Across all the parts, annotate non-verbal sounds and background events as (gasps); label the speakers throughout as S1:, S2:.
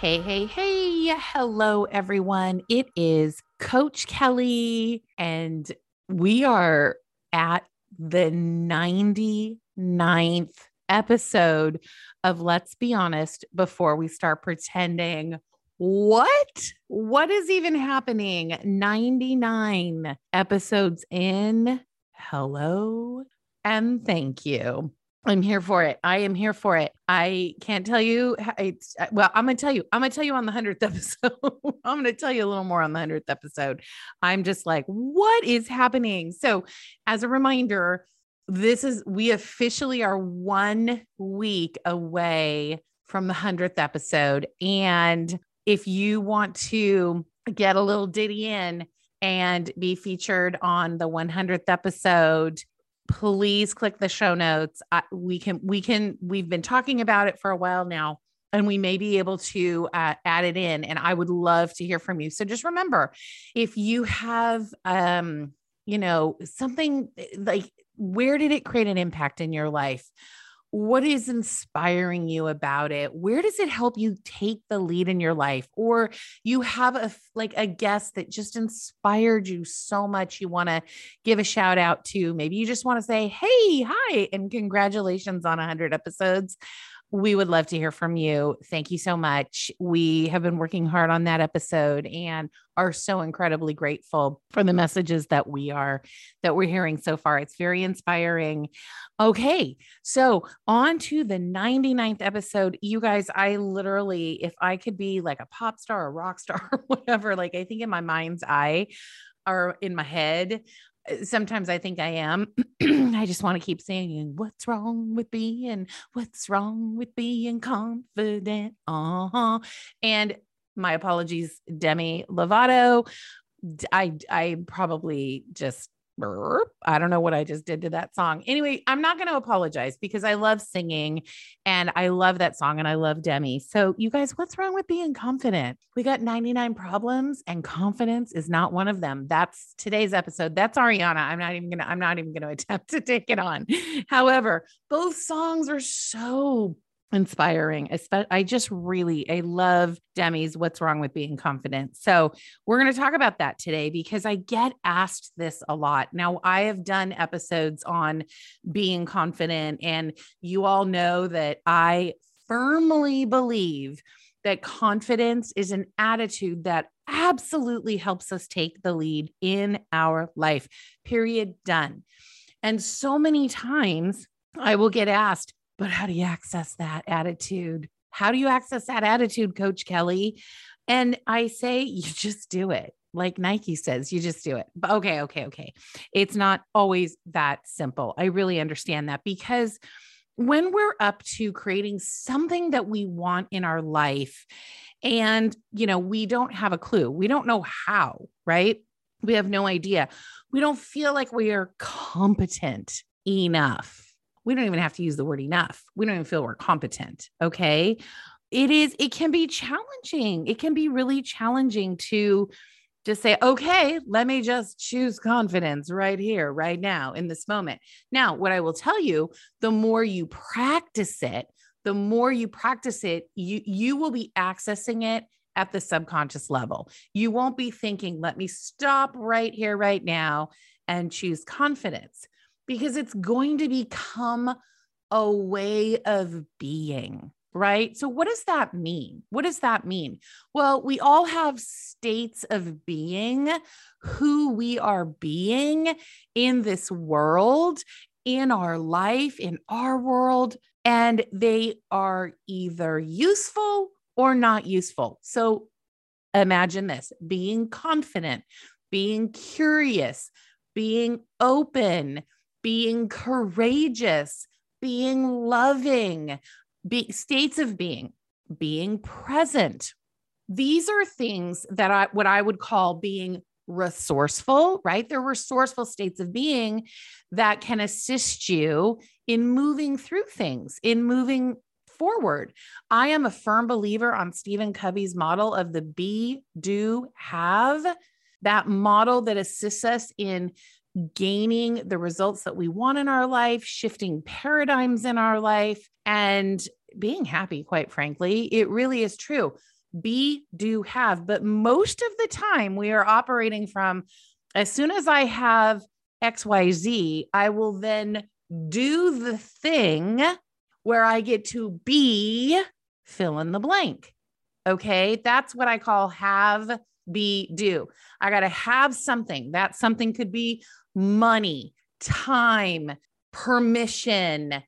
S1: Hey, hey, hey. Hello, everyone. It is Coach Kelly, and we are at the 99th episode of Let's Be Honest before we start pretending. What? What is even happening? 99 episodes in. Hello and thank you. I'm here for it. I am here for it. I can't tell you. It's, uh, well, I'm going to tell you. I'm going to tell you on the 100th (laughs) episode. I'm going to tell you a little more on the 100th episode. I'm just like, what is happening? So, as a reminder, this is, we officially are one week away from the 100th episode. And if you want to get a little ditty in and be featured on the 100th episode, please click the show notes. I, we can, we can, we've been talking about it for a while now, and we may be able to uh, add it in. And I would love to hear from you. So just remember if you have, um, you know, something eh, like where did it create an impact in your life? What is inspiring you about it? Where does it help you take the lead in your life? Or you have a like a guest that just inspired you so much you want to give a shout out to? Maybe you just want to say hey hi and congratulations on 100 episodes we would love to hear from you. Thank you so much. We have been working hard on that episode and are so incredibly grateful for the messages that we are that we're hearing so far. It's very inspiring. Okay, so on to the 99th episode. You guys, I literally if I could be like a pop star, a rock star, or (laughs) whatever, like I think in my mind's eye or in my head, sometimes I think I am. (clears throat) I just want to keep singing, What's wrong with being? What's wrong with being confident? Uh huh. And my apologies, Demi Lovato. I I probably just I don't know what I just did to that song. Anyway, I'm not going to apologize because I love singing and I love that song and I love Demi. So, you guys, what's wrong with being confident? We got 99 problems and confidence is not one of them. That's today's episode. That's Ariana. I'm not even going to I'm not even going (laughs) to attempt to take it on. However, both songs are so inspiring. I just really, I love Demi's What's Wrong with Being Confident. So we're going to talk about that today because I get asked this a lot. Now, I have done episodes on being confident, and you all know that I firmly believe that confidence is an attitude that absolutely helps us take the lead in our life. Period. Done. And so many times I will get asked, but how do you access that attitude? How do you access that attitude, Coach Kelly? And I say, (laughs) you just do it. Like Nike says, you just do it. But okay, okay, okay. It's not always that simple. I really understand that because when we're up to creating something that we want in our life and you know we don't have a clue we don't know how right we have no idea we don't feel like we are competent enough we don't even have to use the word enough. We don't even feel we're competent. Okay. It is, it can be challenging. It can be really challenging to just say, okay, let me just choose confidence right here, right now, in this moment. Now, what I will tell you, the more you practice it, the more you practice it, you, you will be accessing it at the subconscious level. You won't be thinking, let me stop right here, right now, and choose confidence because it's going to become a way of being, right? So, what does that mean? What does that mean? Well, we all have states of being, who we are being in this world. in our life, in our world, and they are either useful or not useful. So imagine this being confident, being curious, being open, being courageous, being loving, be, states of being, being present. These are things that I what I would call being resourceful, right? They're resourceful states of being that can assist you in moving through things, in moving forward. I am a firm believer on Stephen Covey's model of the be, do, have, that model that assists us in gaining the results that we want in our life, shifting paradigms in our life, and being happy, quite frankly. It really is true. Be, do, have. But most of the time, we are operating from as soon as I have XYZ, I will then do the thing where I get to be fill in the blank. Okay. That's what I call have, be, do. I got to have something. That something could be money, time, permission.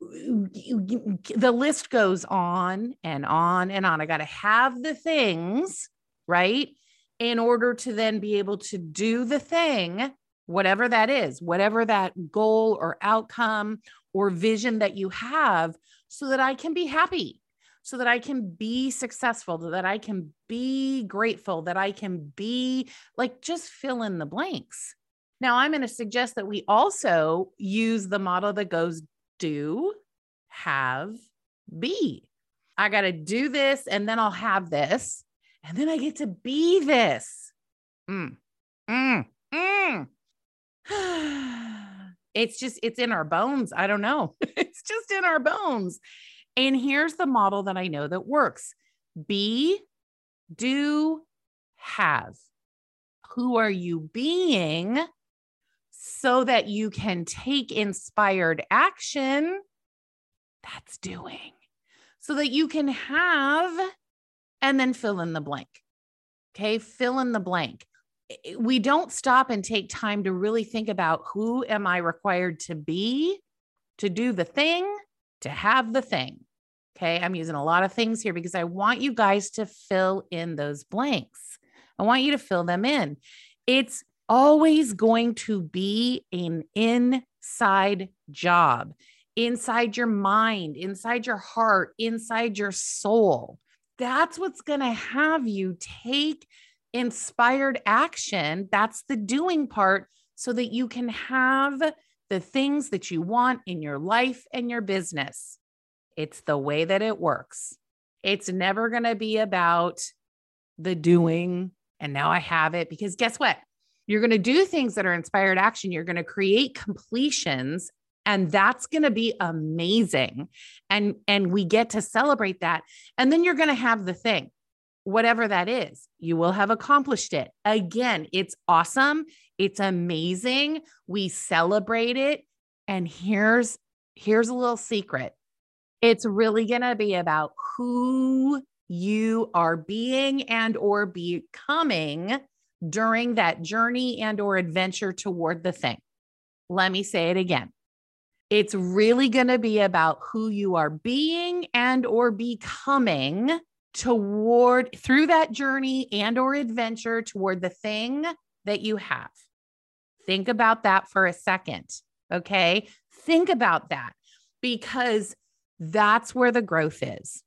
S1: The list goes on and on and on. I got to have the things, right? In order to then be able to do the thing, whatever that is, whatever that goal or outcome or vision that you have, so that I can be happy, so that I can be successful, that I can be grateful, that I can be like just fill in the blanks. Now, I'm going to suggest that we also use the model that goes do, have, be. I got to do this and then I'll have this. And then I get to be this. Mm, mm, mm. (sighs) it's just, it's in our bones. I don't know. (laughs) it's just in our bones. And here's the model that I know that works be, do, have. Who are you being? So that you can take inspired action, that's doing. So that you can have and then fill in the blank. Okay, fill in the blank. We don't stop and take time to really think about who am I required to be to do the thing, to have the thing. Okay, I'm using a lot of things here because I want you guys to fill in those blanks. I want you to fill them in. It's always going to be an inside job, inside your mind, inside your heart, inside your soul. That's what's going to have you take inspired action. That's the doing part so that you can have the things that you want in your life and your business. It's the way that it works. It's never going to be about the doing and now I have it because guess what? You're going to do things that are inspired action. You're going to create completions and that's going to be amazing. And and we get to celebrate that. And then you're going to have the thing. Whatever that is, you will have accomplished it. Again, it's awesome. It's amazing. We celebrate it. And here's here's a little secret. It's really going to be about who you are being and or becoming during that journey and or adventure toward the thing. Let me say it again. It's really going to be about who you are being and or becoming toward through that journey and or adventure toward the thing that you have. Think about that for a second. Okay? Think about that because that's where the growth is.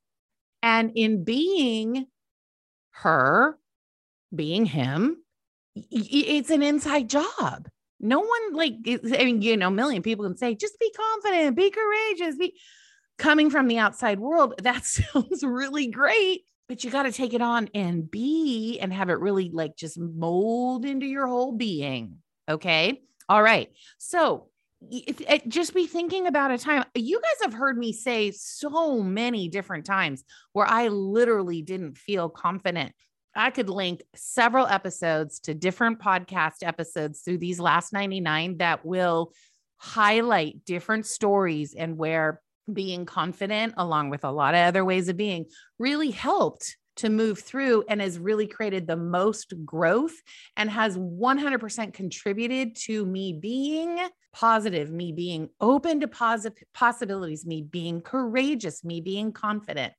S1: And in being her being him, it's an inside job. No one like I mean, you know, a million people can say, just be confident, be courageous, be coming from the outside world. (laughs) That sounds really great, but you got to take it on and be and have it really like just mold into your whole being. Okay. All right. So if, if, just be thinking about a time. You guys have heard me say so many different times where I literally didn't feel confident I could link several episodes to different podcast episodes through these last 99 that will highlight different stories and where being confident, along with a lot of other ways of being, really helped to move through and has really created the most growth and has 100% contributed to me being positive, me being open to positive possibilities, me being courageous, me being confident.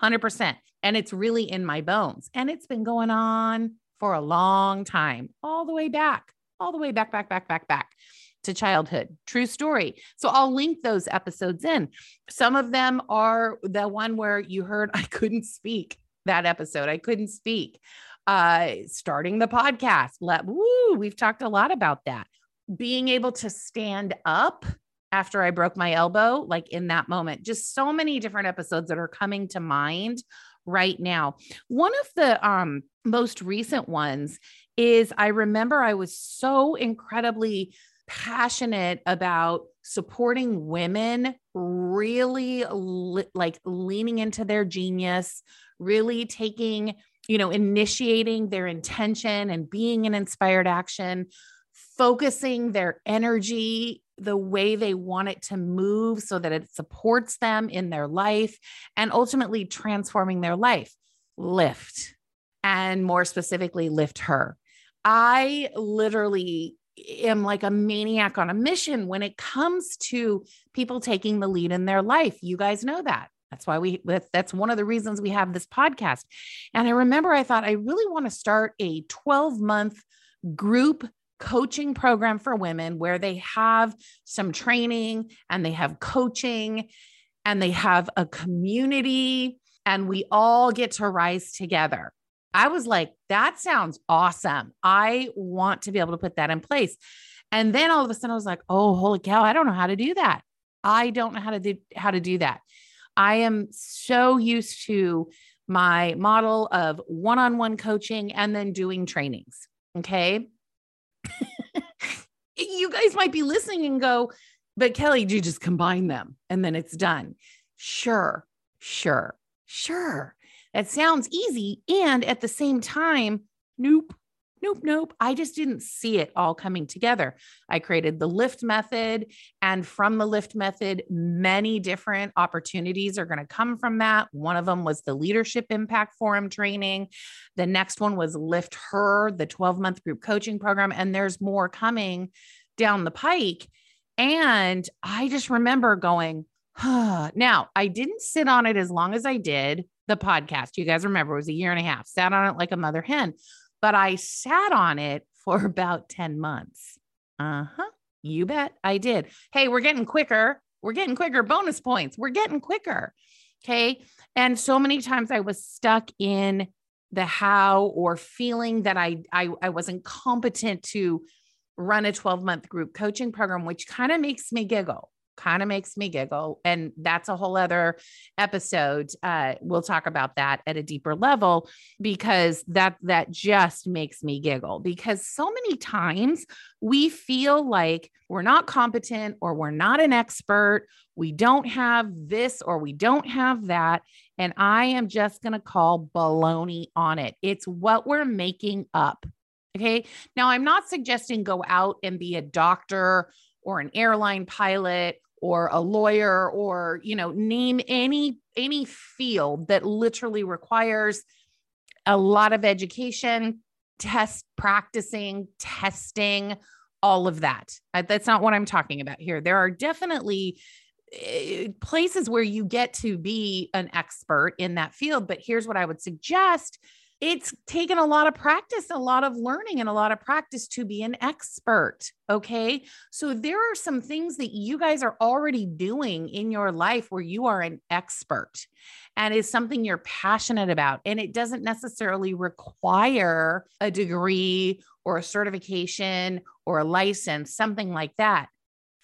S1: 100%. And it's really in my bones. And it's been going on for a long time, all the way back, all the way back, back, back, back, back to childhood. True story. So I'll link those episodes in. Some of them are the one where you heard (laughs) I couldn't speak that episode. I couldn't speak. Uh, starting the podcast. Let woo, we've talked a lot about that. Being able to stand up after I broke my elbow, like in that moment. Just so many different episodes that are coming to mind right now. One of the um most recent ones is I remember I was so incredibly passionate about supporting women really li- like leaning into their genius really taking, you know, initiating their intention and being an inspired action, focusing their energy the way they want it to move so that it supports them in their life and ultimately transforming their life. Lift, and more specifically, lift her. I literally am like a maniac on a mission when it comes to people taking the lead in their life. You guys know that. That's why we, that's one of the reasons we have this podcast. And I remember I thought I really want to start a 12 month group coaching program for women where they have some training and they have coaching and they have a community and we all get to rise together. I was like, that sounds awesome. I want to be able to put that in place. And then all of a sudden I was like, oh, holy cow, I don't know how to do that. I don't know how to do how to do that. I am so used to my model of one on one coaching and then doing trainings. Okay. (laughs) you guys might be listening and go, but Kelly, do you just combine them and then it's done? Sure, sure, sure. That sounds easy. And at the same time, nope, nope, nope. I just didn't see it all coming together. I created the lift method. And from the lift method, many different opportunities are going to come from that. One of them was the Leadership Impact Forum training. The next one was Lift Her, the 12 month group coaching program. And there's more coming down the pike. And I just remember going, huh. now I didn't sit on it as long as I did the podcast. You guys remember it was a year and a half, sat on it like a mother hen but I sat on it for (laughs) about 10 months. Uh huh. You bet I did. Hey, we're getting quicker. We're getting quicker. Bonus points. We're getting quicker. Okay. And so many times I was stuck in the how or feeling that I, I, I wasn't competent to run a 12 month group coaching program, which kind of makes me giggle kind of makes me giggle and that's a whole other episode uh, we'll talk about that at a deeper level because that that just makes me giggle because so many times we feel like we're not competent or we're not an expert we don't have this or we don't have that and i am just going to call baloney on it. It's what we're making up okay? Now i'm not suggesting go out and be a doctor or an airline pilot or a lawyer or you know name any any field that literally requires a lot of education test practicing testing all of that. That's not what i'm talking about here. There are definitely eh, places where you get to be an expert in that field but here's what i would suggest it's taken a lot of practice, a lot of learning, and a lot of practice to be an expert. Okay. So there are some things that you guys are already doing in your life where you are an expert and is something you're passionate about. And it doesn't necessarily require a degree or a certification or a license, something like that.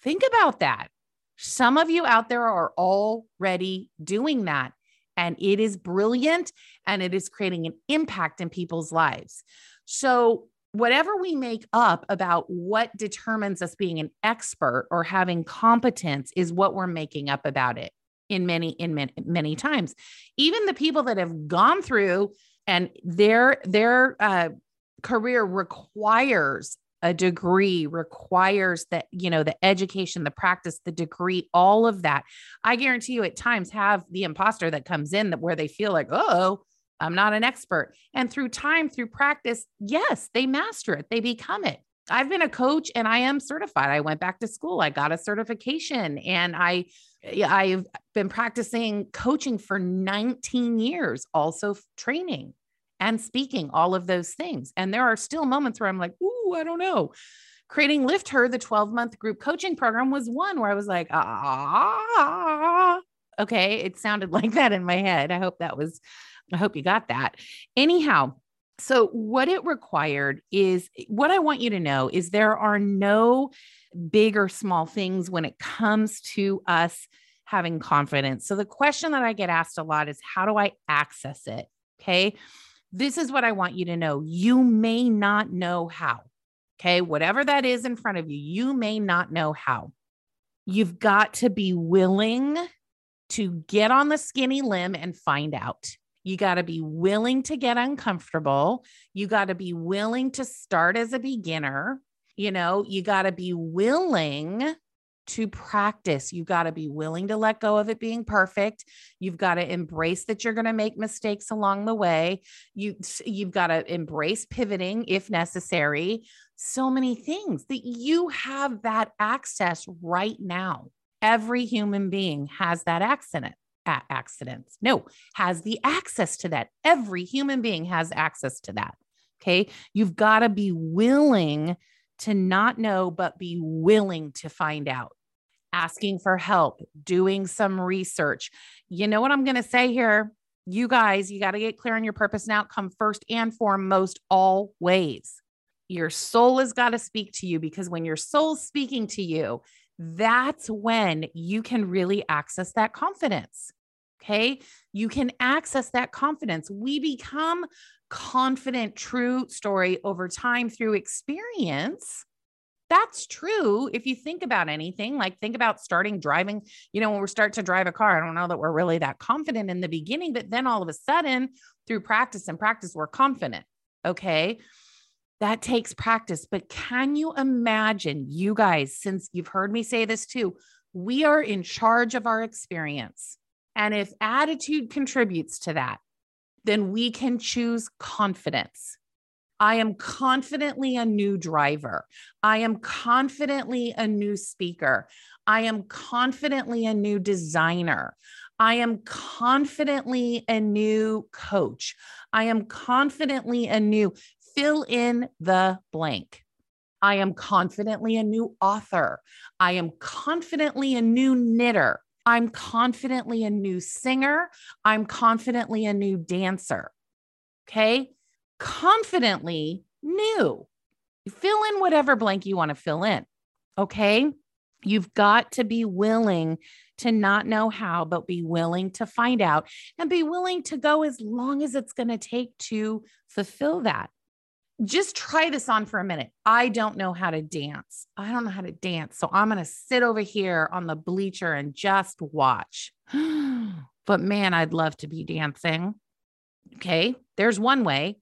S1: Think about that. Some of you out there are already doing that and it is brilliant and it is creating an impact in people's lives. So, whatever we make up about what determines us being an expert or having competence is what we're making up about it in many in many, many times even the people that have gone through and their their uh, career requires a degree requires that you know the education the practice the degree all of that i guarantee you at times have the imposter that comes in that where they feel like oh I'm not an expert. And through time, through practice, yes, they master it, they become it. I've been a coach and I am certified. I went back to school. I got a certification and I I've been practicing coaching for 19 years, also training and speaking, all of those things. And there are still moments where I'm like, "Ooh, I don't know." Creating Lift Her, the 12 month group coaching program was one where I was like, "Ah." Okay, it sounded (laughs) like that in my head. I hope that was I hope you got that. Anyhow, so, what it required is what I want you to know is there are no big or small things when it comes to us having confidence. So, the question that I get asked a lot is how do I access it? Okay. This is what I want you to know. You may not know how. Okay. Whatever that is in front of you, you may not know how. You've got to be willing to get on the skinny limb and find out. You got to be willing to get uncomfortable. You got to be willing to start as a beginner. You know, you got to be willing to practice. You got to be willing to let go of it being perfect. You've got to embrace that you're going to make mistakes along the way. You you've got to embrace pivoting if necessary. So many things that you have that access right now. Every human being has that accident accidents. No, has the access to that. Every human being has access to that. Okay. You've got to be willing to not know, but be willing to find out. Asking for help, doing some research. You know what I'm going to say here? You guys, you got to get clear on your purpose and outcome first and foremost, always. Your soul has got to speak to you because when your soul's speaking to you, that's when you can really access that confidence. Okay. You can access that confidence. We become confident, true story over time through experience. That's true. If you think about anything, like think about starting driving, you know, when we start to drive a car, I don't know that we're really that confident in the beginning, but then all of a sudden, through practice and practice, we're confident. Okay. That takes practice. But can you imagine, you guys, since you've heard me say this too, we are in charge of our experience. And if attitude contributes to that, then we can choose confidence. I am confidently a new driver. I am confidently a new speaker. I am confidently a new designer. I am confidently a new coach. I am confidently a new fill in the blank. I am confidently a new author. I am confidently a new knitter. I'm confidently a new singer. I'm confidently a new dancer. Okay. Confidently new. Fill in whatever blank you want to fill in. Okay. You've got to be willing to not know how, but be willing to find out and be willing to go as long as it's going to take to fulfill that. Just try this on for a minute. I don't know how to dance. I don't know how to dance. So I'm going to sit over here on the bleacher and just watch. (gasps) but man, I'd love to be dancing. Okay. There's one way.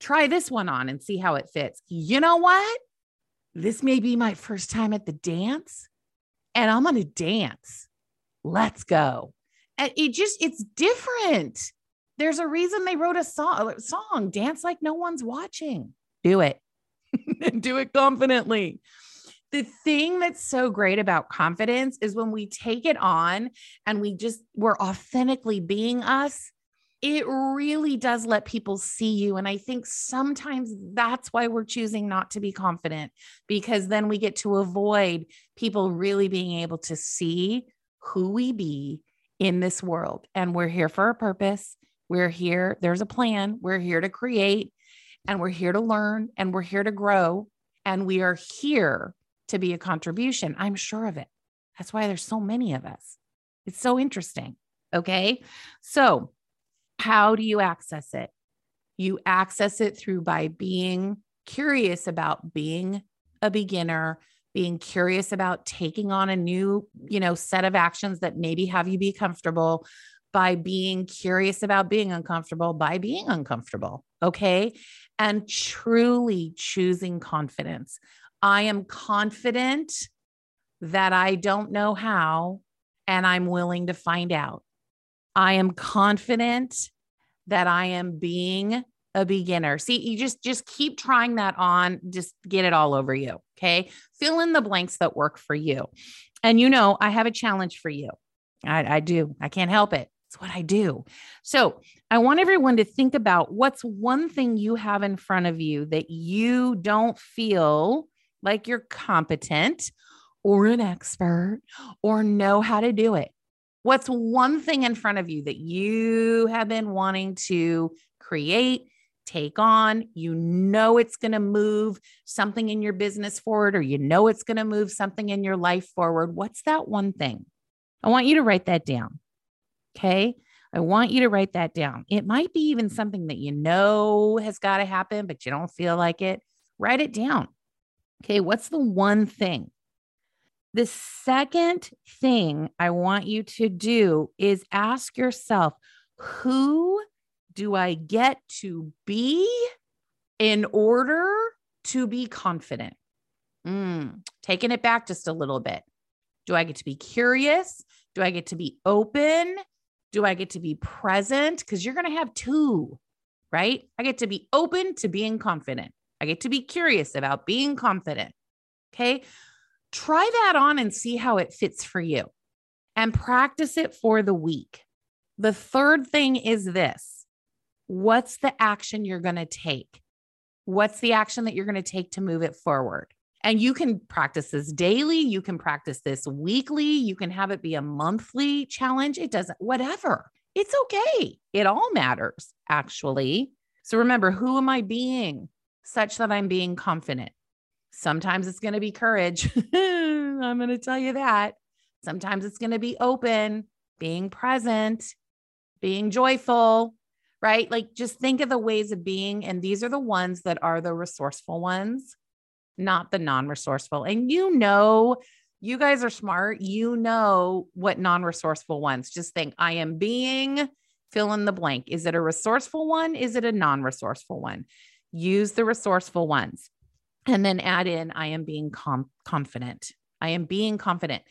S1: Try this one on and see how it fits. You know what? This may be my first time at the dance and I'm going to dance. Let's go. And it just, it's different. There's a reason they wrote a song, song Dance Like No One's Watching. Do it. (laughs) Do it confidently. The thing that's so great about confidence is when we take it on and we just, we're authentically being us, it really does let people see you. And I think sometimes that's why we're choosing not to be confident because then we get to avoid people really being able to see who we be in this world. And we're here for a purpose. We're here, there's a plan. We're here to create and we're here to learn and we're here to grow and we are here to be a contribution. I'm sure of it. That's why there's so many of us. It's so interesting. Okay. So, how do you access it? You access it through by being curious about being a beginner, being curious about taking on a new, you know, set of actions that maybe have you be comfortable by being curious about being uncomfortable, by being uncomfortable. Okay. And truly choosing confidence. I am confident that I don't know how, and I'm willing to find out. I am confident that I am being a beginner. See, you just just keep trying that on, just get it all over you, okay? Fill in the blanks that work for you. And you know, I have a challenge for you. I, I do. I can't help it. It's what I do. So, I want everyone to think about what's one thing you have in front of you that you don't feel like you're competent or an expert or know how to do it. What's one thing in front of you that you have been wanting to create, take on? You know it's going to move something in your business forward, or you know it's going to move something in your life forward. What's that one thing? I want you to write that down. Okay. I want you to write that down. It might be even something that you know has got to happen, but you don't feel like it. Write it down. Okay. What's the one thing? The second thing I want you to do is ask yourself who do I get to be in order to be confident? Mm, taking it back just a little bit. Do I get to be curious? Do I get to be open? Do I get to be present? Because you're going to have two, right? I get to be open to being confident. I get to be curious about being confident. Okay. Try that on and see how it fits for you and practice it for the week. The third thing is this what's the action you're going to take? What's the action that you're going to take to move it forward? And you can practice this daily. You can practice this weekly. You can have it be a monthly challenge. It doesn't, whatever. It's okay. It all matters, actually. So remember, who am I being such that I'm being confident? Sometimes it's going to be courage. (laughs) I'm going to tell you that. Sometimes it's going to be open, being present, being joyful, right? Like just think of the ways of being. And these are the ones that are the resourceful ones, not the non resourceful. And you know, you guys are smart. You know what non resourceful ones. Just think, I am being fill in the blank. Is it a resourceful one? Is it a non resourceful one? Use the resourceful ones and then add in, I am being com- confident. I am being confident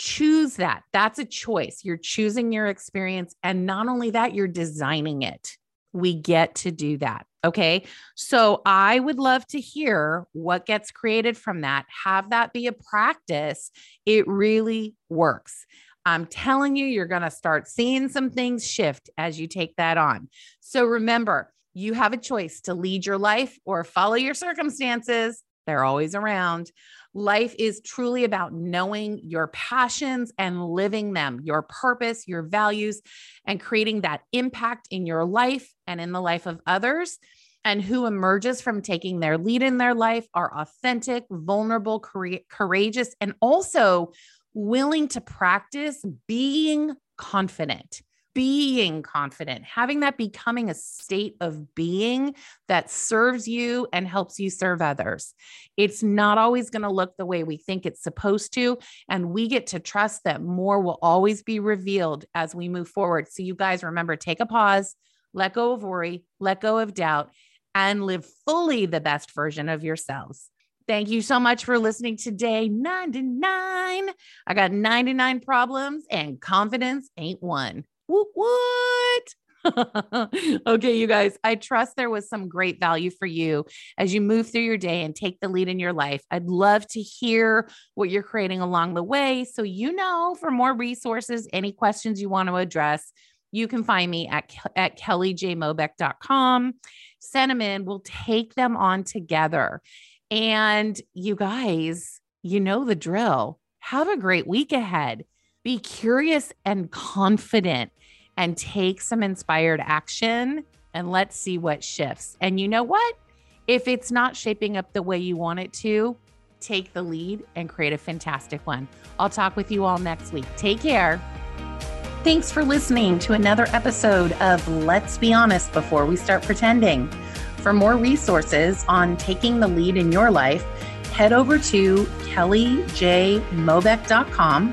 S1: choose that. That's a choice. You're choosing your experience. And not only that, you're designing it. We get to do that. Okay. So I would love to hear what gets created from that. Have that be a practice. It really works. I'm telling you, you're going to start seeing some things shift as you take that on. So remember, you have a choice to lead your life or follow your circumstances. They're always around. Life is truly about knowing your passions and living them, your purpose, your values, and creating that impact in your life and in the life of others. And who emerges from taking their lead in their life are authentic, vulnerable, courageous, and also willing to practice being confident being confident, having that becoming a state of being that serves you and helps you serve others. It's not always going to look the way we think it's supposed to. And we get to trust that more will always be revealed as we move forward. So, you guys remember take a pause, let go of worry, let go of doubt, and live fully the best version of yourselves. Thank you so much for listening today. 99. I got 99 problems and confidence ain't one. What? (laughs) okay, you guys, I trust there was some great value for you as you move through your day and take the lead in your life. I'd love to hear what you're creating along the way. So, you know, for more resources, any questions you want to address, you can find me at, at kellyjmobeck.com. Send them in, we'll take them on together. And you guys, you know the drill. Have a great week ahead. Be curious and confident and take some inspired action and let's see what shifts. And you know what? If it's not shaping up the way you want it to, take the lead and create a fantastic one. I'll talk with you all next week. Take care. Thanks for listening to another episode of Let's Be Honest Before We Start Pretending. For more resources on taking the lead in your life, head over to kellyjmobeck.com